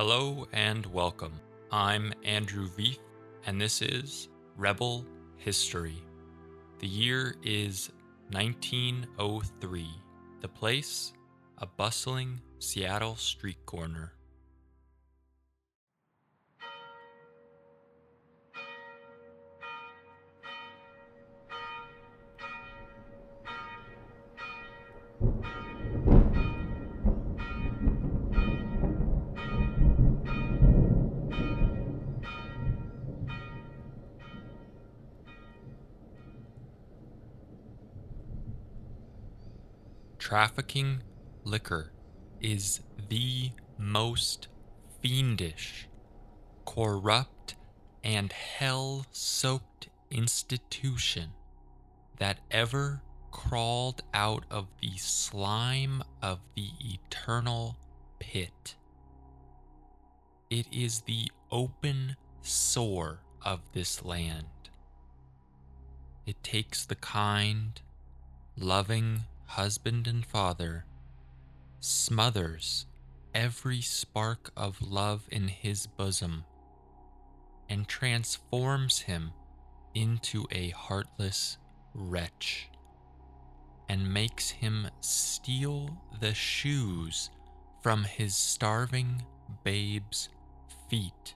Hello and welcome. I'm Andrew Veith, and this is Rebel History. The year is 1903. The place, a bustling Seattle street corner. Trafficking liquor is the most fiendish, corrupt, and hell soaked institution that ever crawled out of the slime of the eternal pit. It is the open sore of this land. It takes the kind, loving husband and father, smothers every spark of love in his bosom, and transforms him into a heartless wretch, and makes him steal the shoes from his starving babe's feet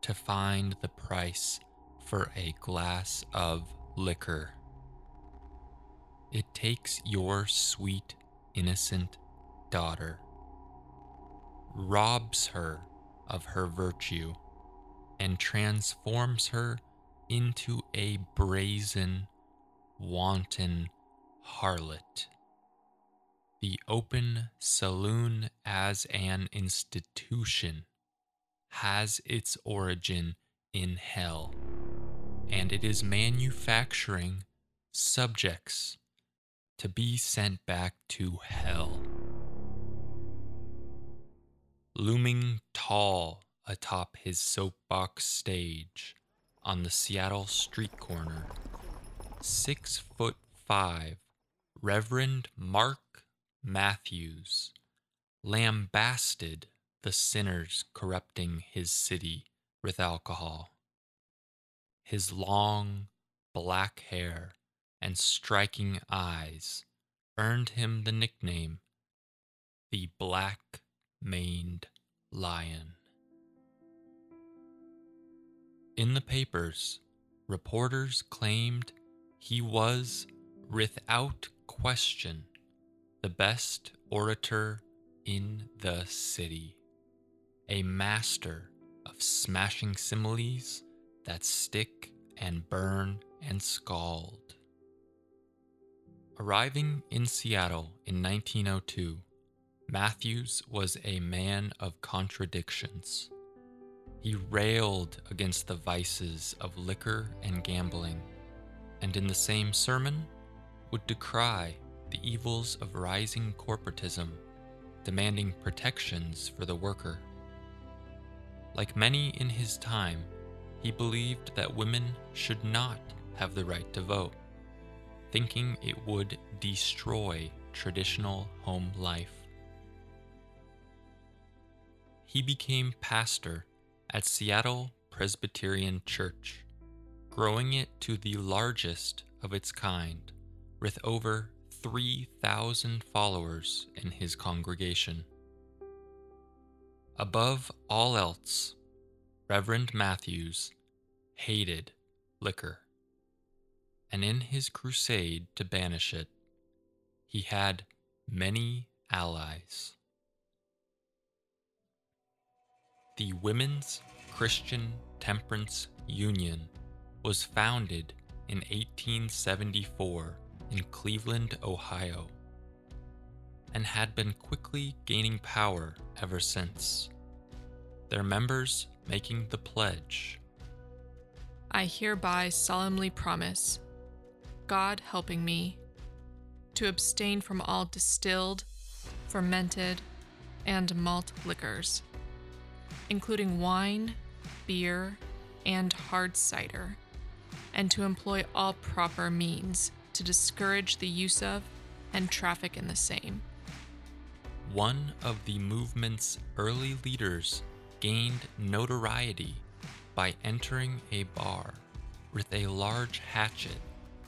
to find the price for a glass of liquor. It takes your sweet, innocent daughter, robs her of her virtue, and transforms her into a brazen, wanton harlot. The open saloon as an institution has its origin in hell, and it is manufacturing subjects to be sent back to hell. Looming tall atop his soapbox stage on the Seattle street corner, six foot five, Reverend Mark Matthews lambasted the sinners corrupting his city with alcohol. His long, black hair and striking eyes earned him the nickname the Black Maned Lion. In the papers, reporters claimed he was, without question, the best orator in the city, a master of smashing similes that stick and burn and scald. Arriving in Seattle in 1902, Matthews was a man of contradictions. He railed against the vices of liquor and gambling, and in the same sermon would decry the evils of rising corporatism, demanding protections for the worker. Like many in his time, he believed that women should not have the right to vote thinking it would destroy traditional home life. He became pastor at Seattle Presbyterian Church, growing it to the largest of its kind, with over 3,000 followers in his congregation. Above all else, Reverend Matthews hated liquor and in his crusade to banish it, he had many allies. The Women's Christian Temperance Union was founded in 1874 in Cleveland, Ohio, and had been quickly gaining power ever since. Their members making the pledge I hereby solemnly promise God helping me to abstain from all distilled, fermented, and malt liquors, including wine, beer, and hard cider, and to employ all proper means to discourage the use of and traffic in the same. One of the movement's early leaders gained notoriety by entering a bar with a large hatchet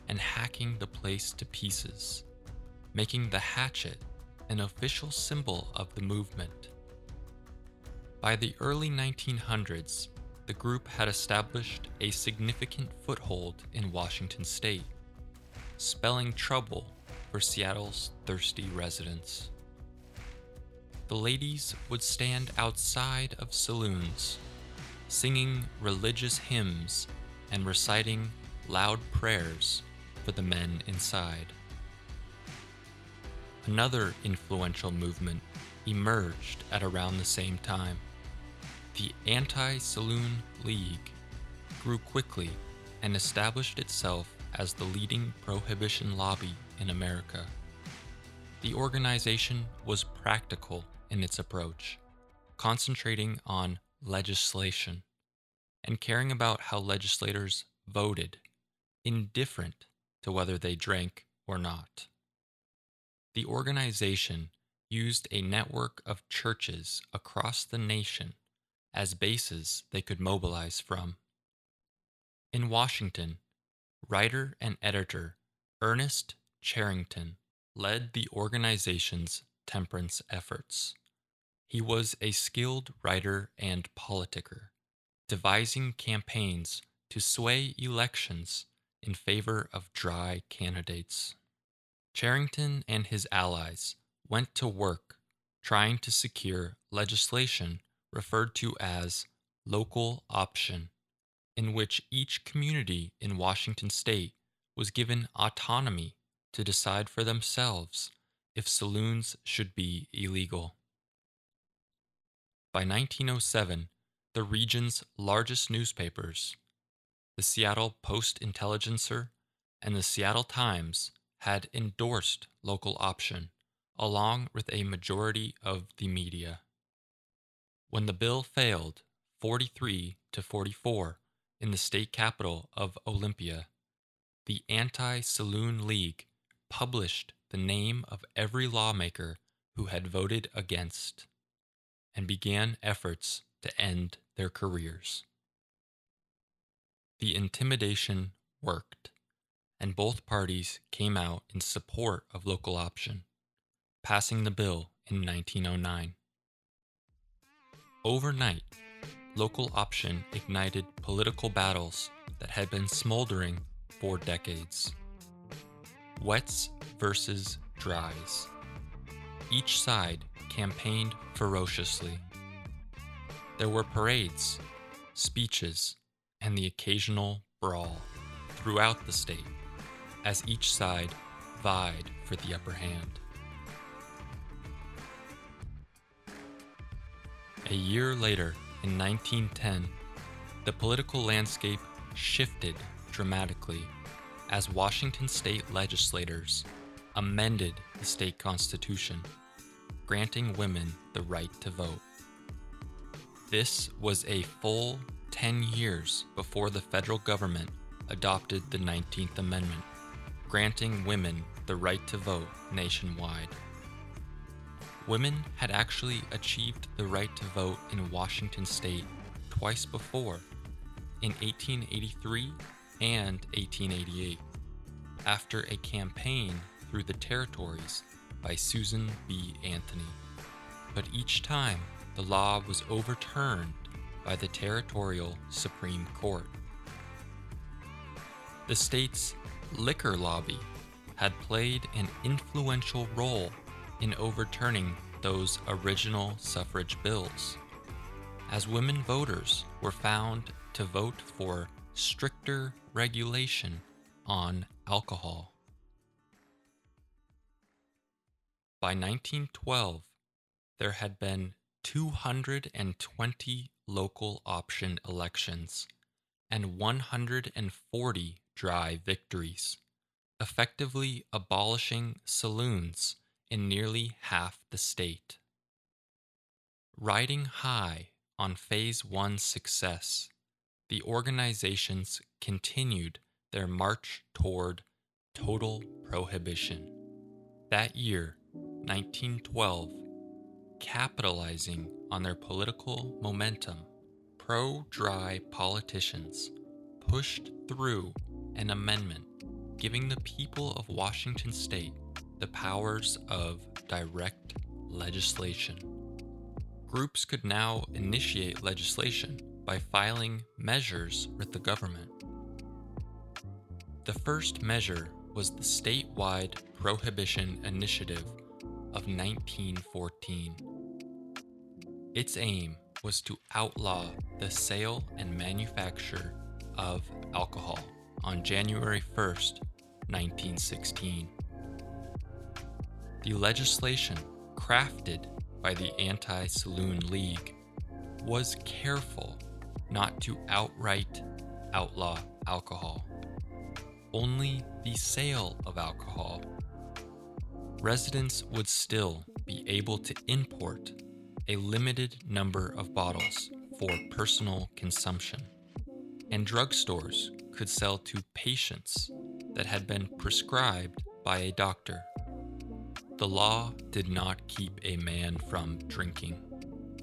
and hacking the place to pieces, making the hatchet an official symbol of the movement. By the early 1900s, the group had established a significant foothold in Washington state, spelling trouble for Seattle's thirsty residents. The ladies would stand outside of saloons, singing religious hymns and reciting loud prayers for the men inside. Another influential movement emerged at around the same time. The Anti Saloon League grew quickly and established itself as the leading prohibition lobby in America. The organization was practical in its approach, concentrating on legislation and caring about how legislators voted, indifferent to whether they drank or not. The organization used a network of churches across the nation as bases they could mobilize from. In Washington, writer and editor Ernest Cherrington led the organization's temperance efforts. He was a skilled writer and politicker, devising campaigns to sway elections in favor of dry candidates. Cherrington and his allies went to work trying to secure legislation referred to as local option, in which each community in Washington state was given autonomy to decide for themselves if saloons should be illegal. By 1907, the region's largest newspapers, the Seattle Post Intelligencer and the Seattle Times, had endorsed local option, along with a majority of the media. When the bill failed 43 to 44 in the state capital of Olympia, the Anti Saloon League published the name of every lawmaker who had voted against and began efforts to end their careers. The intimidation worked, and both parties came out in support of local option, passing the bill in 1909. Overnight, local option ignited political battles that had been smoldering for decades. Wets versus dries. Each side campaigned ferociously. There were parades, speeches, and the occasional brawl throughout the state as each side vied for the upper hand. A year later, in 1910, the political landscape shifted dramatically as Washington state legislators amended the state constitution, granting women the right to vote. This was a full 10 years before the federal government adopted the 19th Amendment, granting women the right to vote nationwide. Women had actually achieved the right to vote in Washington state twice before, in 1883 and 1888, after a campaign through the territories by Susan B. Anthony. But each time, the law was overturned by the territorial Supreme Court. The state's liquor lobby had played an influential role in overturning those original suffrage bills, as women voters were found to vote for stricter regulation on alcohol. By 1912, there had been 220 local option elections and 140 dry victories, effectively abolishing saloons in nearly half the state. Riding high on Phase 1 success, the organizations continued their march toward total prohibition. That year, 1912, capitalizing on their political momentum, pro dry politicians pushed through an amendment giving the people of Washington state the powers of direct legislation. Groups could now initiate legislation by filing measures with the government. The first measure was the statewide Prohibition Initiative of 1914. Its aim was to outlaw the sale and manufacture of alcohol on January 1, 1916. The legislation crafted by the Anti Saloon League was careful not to outright outlaw alcohol, only the sale of alcohol. Residents would still be able to import a limited number of bottles for personal consumption, and drugstores could sell to patients that had been prescribed by a doctor. The law did not keep a man from drinking,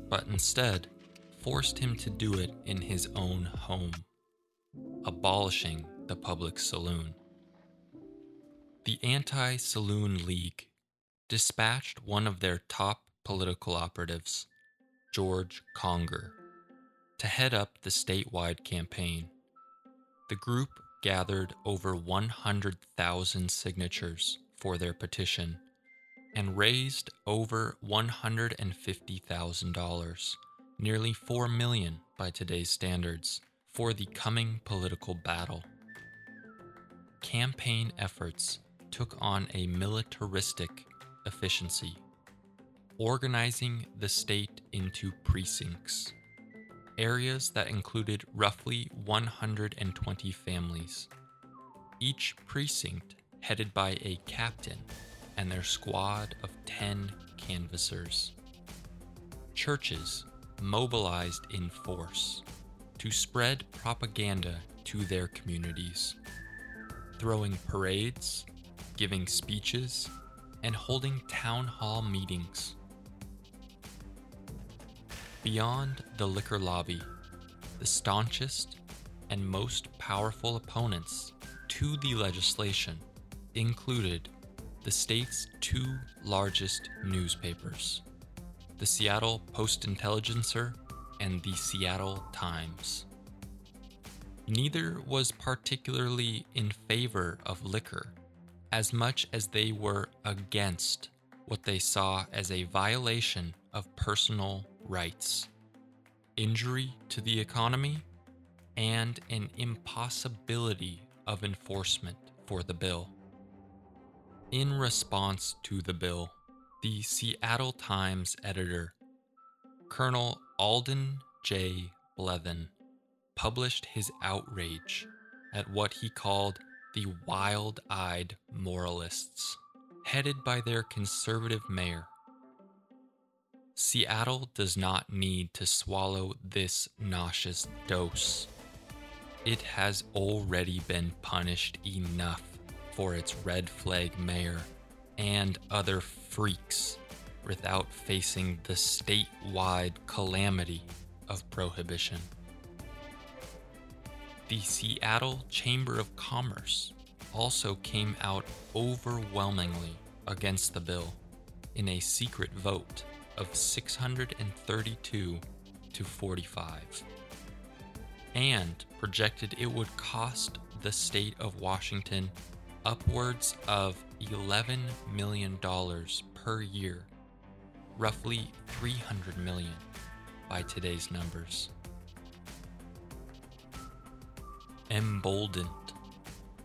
but instead forced him to do it in his own home, abolishing the public saloon. The Anti Saloon League dispatched one of their top political operatives, George Conger, to head up the statewide campaign. The group gathered over 100,000 signatures for their petition and raised over $150,000, nearly 4 million by today's standards, for the coming political battle. Campaign efforts took on a militaristic efficiency, organizing the state into precincts areas that included roughly 120 families. Each precinct headed by a captain and their squad of 10 canvassers. Churches mobilized in force to spread propaganda to their communities, throwing parades, giving speeches, and holding town hall meetings Beyond the liquor lobby, the staunchest and most powerful opponents to the legislation included the state's two largest newspapers, the Seattle Post Intelligencer and the Seattle Times. Neither was particularly in favor of liquor as much as they were against what they saw as a violation of personal rights, injury to the economy, and an impossibility of enforcement for the bill. In response to the bill, the Seattle Times editor, Colonel Alden J. Blethen, published his outrage at what he called the wild eyed moralists, headed by their conservative mayor, Seattle does not need to swallow this nauseous dose. It has already been punished enough for its red flag mayor and other freaks without facing the statewide calamity of prohibition. The Seattle Chamber of Commerce also came out overwhelmingly against the bill in a secret vote of 632 to 45 and projected it would cost the state of Washington upwards of $11 million per year, roughly 300 million by today's numbers. Emboldened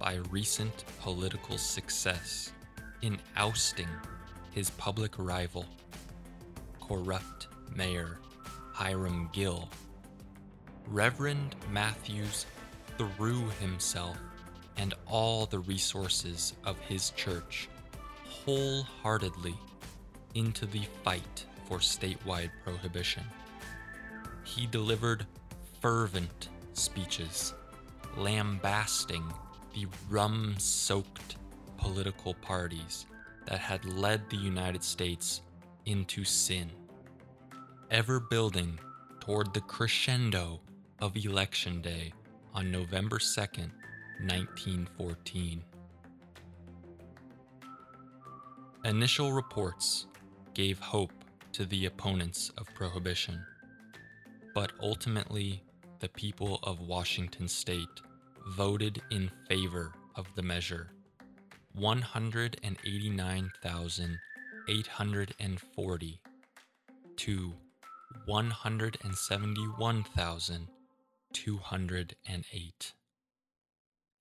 by recent political success in ousting his public rival corrupt Mayor Hiram Gill, Reverend Matthews threw himself and all the resources of his church wholeheartedly into the fight for statewide prohibition. He delivered fervent speeches lambasting the rum soaked political parties that had led the United States into sin ever building toward the crescendo of Election Day on November 2nd, 1914. Initial reports gave hope to the opponents of prohibition, but ultimately, the people of Washington state voted in favor of the measure. 189,840 to 171,208.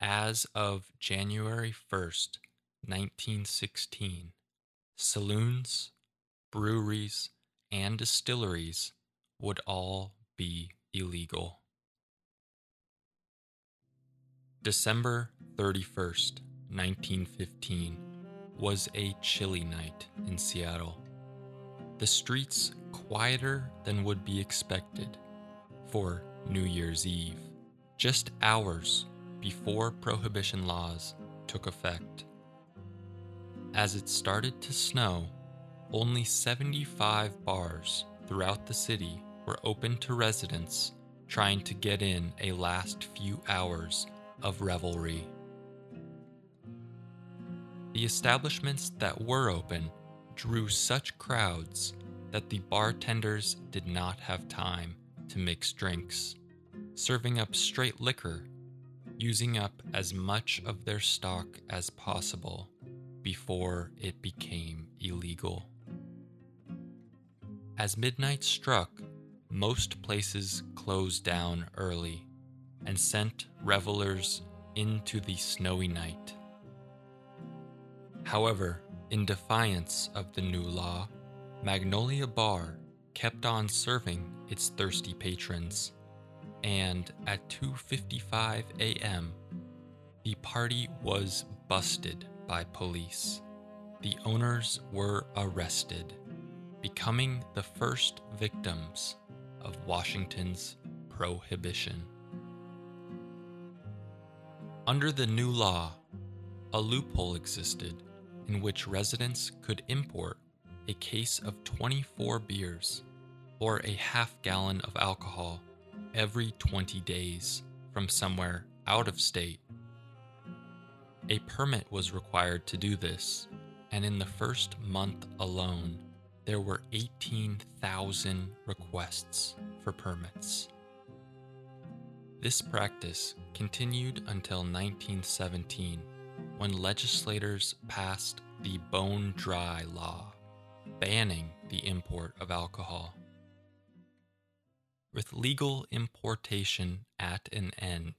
As of January 1st, 1916, saloons, breweries, and distilleries would all be illegal. December 31st, 1915, was a chilly night in Seattle. The streets quieter than would be expected for New Year's Eve, just hours before prohibition laws took effect. As it started to snow, only 75 bars throughout the city were open to residents trying to get in a last few hours of revelry. The establishments that were open drew such crowds that the bartenders did not have time to mix drinks, serving up straight liquor, using up as much of their stock as possible before it became illegal. As midnight struck, most places closed down early and sent revelers into the snowy night. However, in defiance of the new law, Magnolia Bar kept on serving its thirsty patrons, and at 2:55 a.m., the party was busted by police. The owners were arrested, becoming the first victims of Washington's prohibition. Under the new law, a loophole existed in which residents could import a case of 24 beers or a half gallon of alcohol every 20 days from somewhere out of state. A permit was required to do this, and in the first month alone, there were 18,000 requests for permits. This practice continued until 1917 when legislators passed the Bone Dry Law, banning the import of alcohol. With legal importation at an end,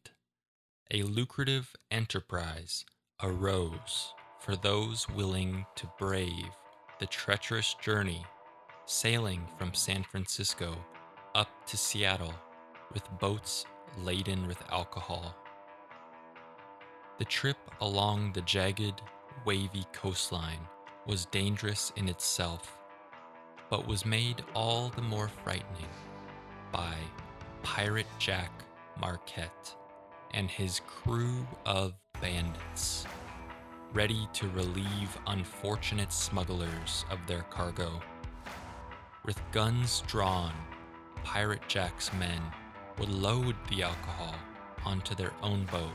a lucrative enterprise arose for those willing to brave the treacherous journey sailing from San Francisco up to Seattle with boats laden with alcohol. The trip along the jagged, wavy coastline was dangerous in itself, but was made all the more frightening by Pirate Jack Marquette and his crew of bandits, ready to relieve unfortunate smugglers of their cargo. With guns drawn, Pirate Jack's men would load the alcohol onto their own boat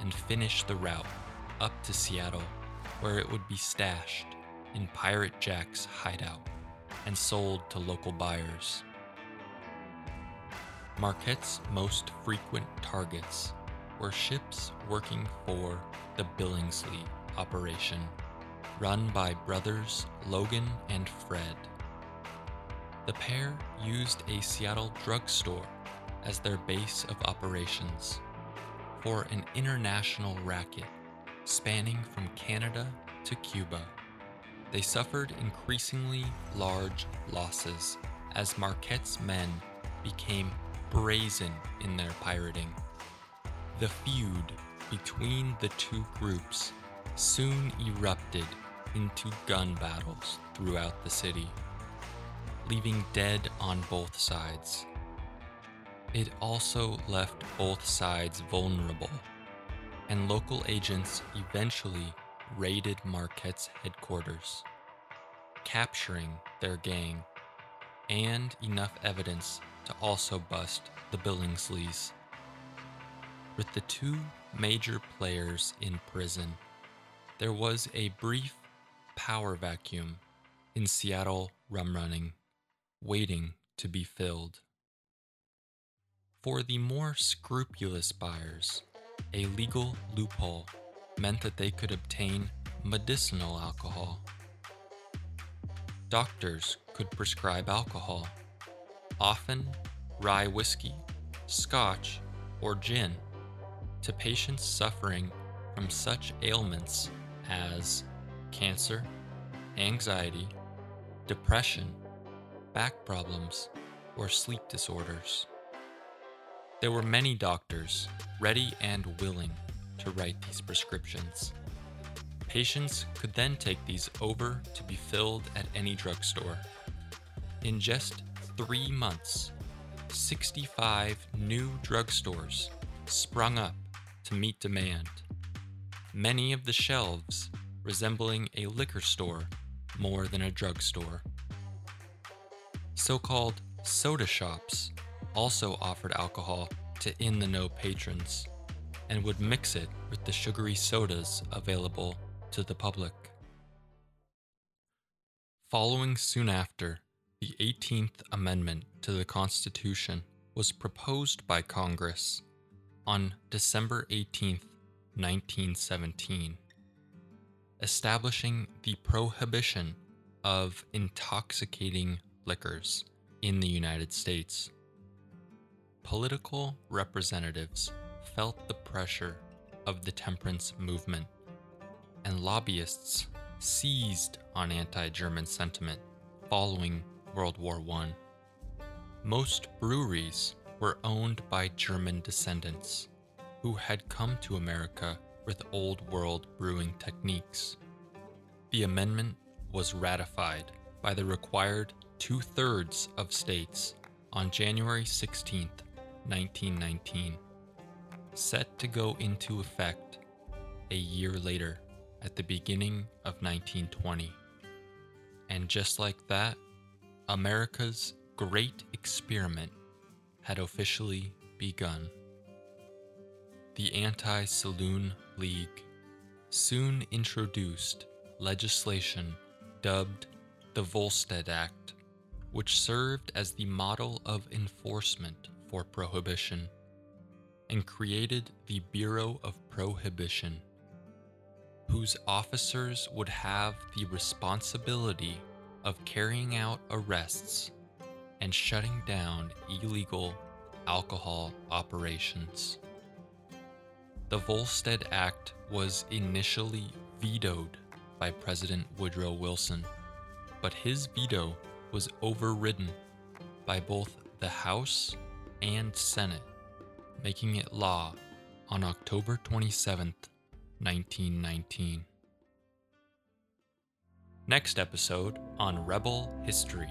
and finish the route up to Seattle, where it would be stashed in Pirate Jack's hideout and sold to local buyers. Marquette's most frequent targets were ships working for the Billingsley operation, run by brothers Logan and Fred. The pair used a Seattle drugstore as their base of operations for an international racket spanning from Canada to Cuba. They suffered increasingly large losses as Marquette's men became brazen in their pirating. The feud between the two groups soon erupted into gun battles throughout the city, leaving dead on both sides. It also left both sides vulnerable, and local agents eventually raided Marquette's headquarters, capturing their gang and enough evidence to also bust the Billingsleys. With the two major players in prison, there was a brief power vacuum in Seattle rum running, waiting to be filled. For the more scrupulous buyers, a legal loophole meant that they could obtain medicinal alcohol. Doctors could prescribe alcohol, often rye whiskey, scotch, or gin, to patients suffering from such ailments as cancer, anxiety, depression, back problems, or sleep disorders. There were many doctors ready and willing to write these prescriptions. Patients could then take these over to be filled at any drugstore. In just three months, 65 new drugstores sprung up to meet demand, many of the shelves resembling a liquor store more than a drugstore. So called soda shops also offered alcohol to in the know patrons and would mix it with the sugary sodas available to the public. Following soon after, the 18th Amendment to the Constitution was proposed by Congress on December 18, 1917, establishing the prohibition of intoxicating liquors in the United States. Political representatives felt the pressure of the temperance movement, and lobbyists seized on anti German sentiment following World War I. Most breweries were owned by German descendants who had come to America with Old World brewing techniques. The amendment was ratified by the required two thirds of states on January 16, 1919, set to go into effect a year later at the beginning of 1920. And just like that, America's great experiment had officially begun. The Anti Saloon League soon introduced legislation dubbed the Volstead Act, which served as the model of enforcement for prohibition, and created the Bureau of Prohibition, whose officers would have the responsibility of carrying out arrests and shutting down illegal alcohol operations. The Volstead Act was initially vetoed by President Woodrow Wilson, but his veto was overridden by both the House and Senate, making it law on October 27, 1919. Next episode on Rebel History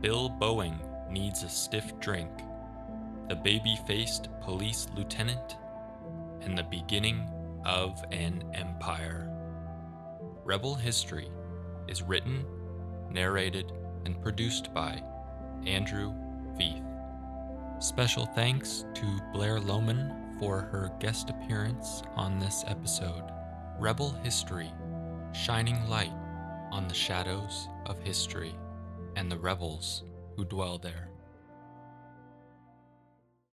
Bill Boeing needs a stiff drink, the baby faced police lieutenant, and the beginning of an empire. Rebel History is written, narrated, and produced by Andrew Veith. Special thanks to Blair Lohman for her guest appearance on this episode. Rebel History, shining light on the shadows of history and the rebels who dwell there.